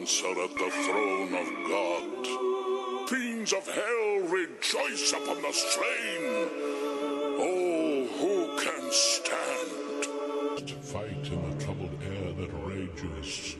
answer at the throne of God? Fiends of hell rejoice upon the slain. Oh, who can stand? Fight in the troubled air that rages.